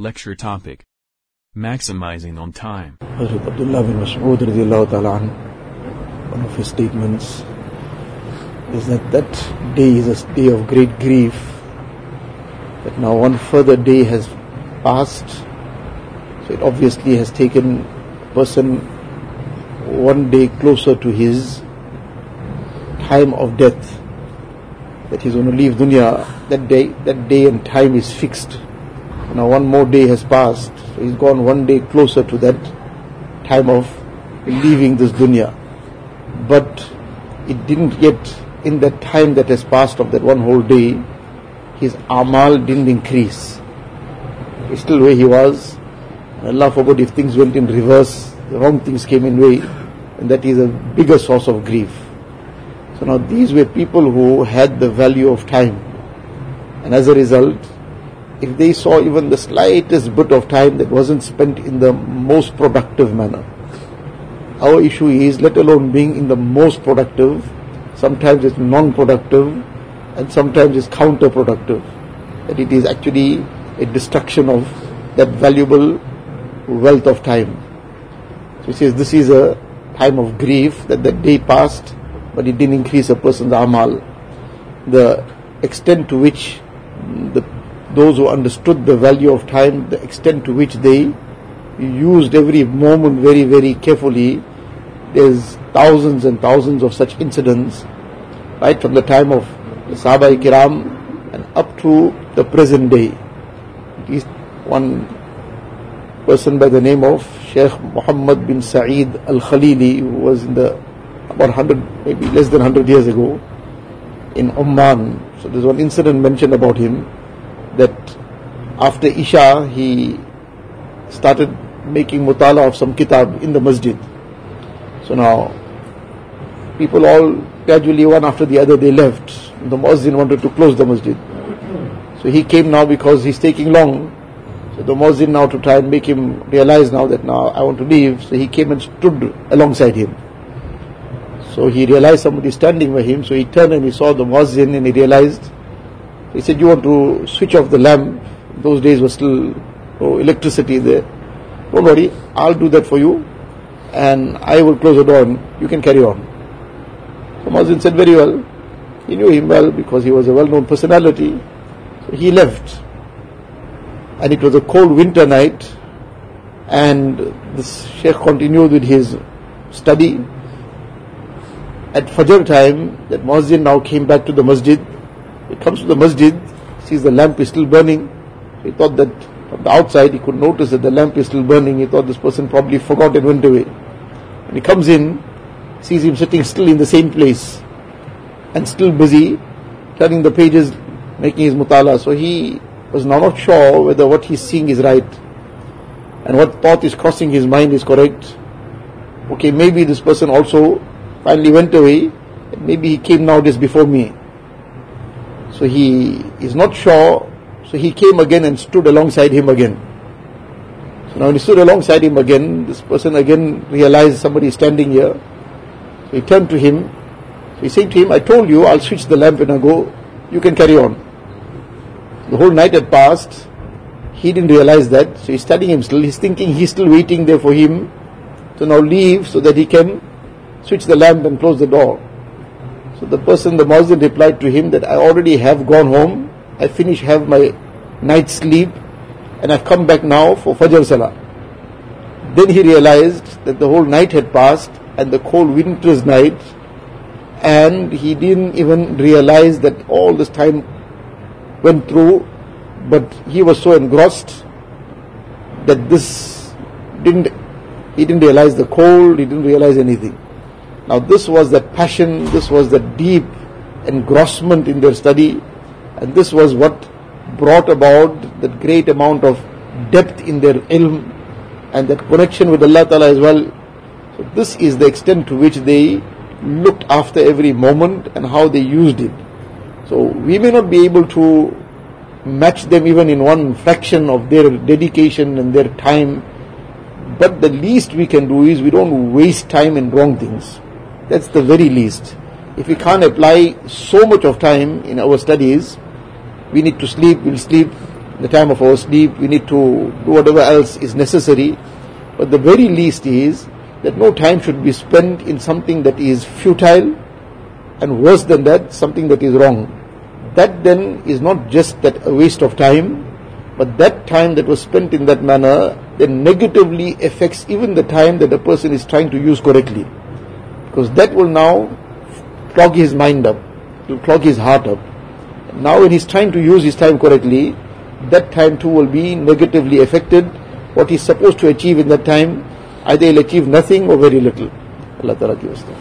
Lecture topic Maximizing on Time. Hazrat Abdullah bin Mas'ud one of his statements is that that day is a day of great grief. That now one further day has passed, so it obviously has taken a person one day closer to his time of death. That he's going to leave dunya. That day, that day and time is fixed. Now one more day has passed, he's gone one day closer to that time of leaving this dunya. But it didn't yet, in that time that has passed of that one whole day, his amal didn't increase. He's still where he was. Allah forbid if things went in reverse, the wrong things came in way, and that is a bigger source of grief. So now these were people who had the value of time. And as a result, if they saw even the slightest bit of time that wasn't spent in the most productive manner. Our issue is, let alone being in the most productive, sometimes it's non-productive and sometimes it's counterproductive. That it is actually a destruction of that valuable wealth of time. So he says this is a time of grief that the day passed, but it didn't increase a person's amal. The extent to which the those who understood the value of time, the extent to which they used every moment very, very carefully. There's thousands and thousands of such incidents, right from the time of the Sahaba Kiram and up to the present day. At least one person by the name of Sheikh Muhammad bin Sa'id Al Khalili, who was in the about 100, maybe less than 100 years ago in Oman. So there's one incident mentioned about him that after Isha he started making mutala of some kitab in the masjid. So now people all gradually one after the other they left. The muezzin wanted to close the masjid. So he came now because he's taking long. So the muezzin now to try and make him realize now that now I want to leave. So he came and stood alongside him. So he realized somebody standing by him. So he turned and he saw the muezzin and he realized he said, you want to switch off the lamp. Those days were still oh, electricity there. Don't worry, I'll do that for you and I will close the door you can carry on. So Muazzin said, very well. He knew him well because he was a well-known personality. So he left. And it was a cold winter night and this Sheikh continued with his study. At Fajr time, that Muazzin now came back to the masjid comes to the masjid, sees the lamp is still burning. He thought that from the outside he could notice that the lamp is still burning. He thought this person probably forgot and went away. When he comes in, sees him sitting still in the same place and still busy turning the pages, making his mutala. So he was now not sure whether what he's seeing is right and what thought is crossing his mind is correct. Okay, maybe this person also finally went away. Maybe he came now just before me. So he is not sure. So he came again and stood alongside him again. So now when he stood alongside him again, this person again realized somebody is standing here. So he turned to him. So he said to him, I told you I'll switch the lamp and I go, you can carry on. The whole night had passed. He didn't realize that. So he's studying him still. He's thinking he's still waiting there for him to now leave so that he can switch the lamp and close the door. So the person, the Muslim replied to him that I already have gone home, I finished, have my night's sleep, and I've come back now for Fajr Salah. Then he realized that the whole night had passed and the cold winter's night, and he didn't even realize that all this time went through, but he was so engrossed that this didn't, he didn't realize the cold, he didn't realize anything. Now this was the passion, this was the deep engrossment in their study, and this was what brought about that great amount of depth in their ilm and that connection with Allah Ta'ala as well. So this is the extent to which they looked after every moment and how they used it. So we may not be able to match them even in one fraction of their dedication and their time, but the least we can do is we don't waste time in wrong things. That's the very least. If we can't apply so much of time in our studies, we need to sleep, we'll sleep. the time of our sleep, we need to do whatever else is necessary. But the very least is that no time should be spent in something that is futile and worse than that, something that is wrong. That then is not just that a waste of time, but that time that was spent in that manner then negatively affects even the time that a person is trying to use correctly. Because that will now clog his mind up, to clog his heart up. Now when he's trying to use his time correctly, that time too will be negatively affected. What he's supposed to achieve in that time, either he'll achieve nothing or very little. Allah Ta'ala them.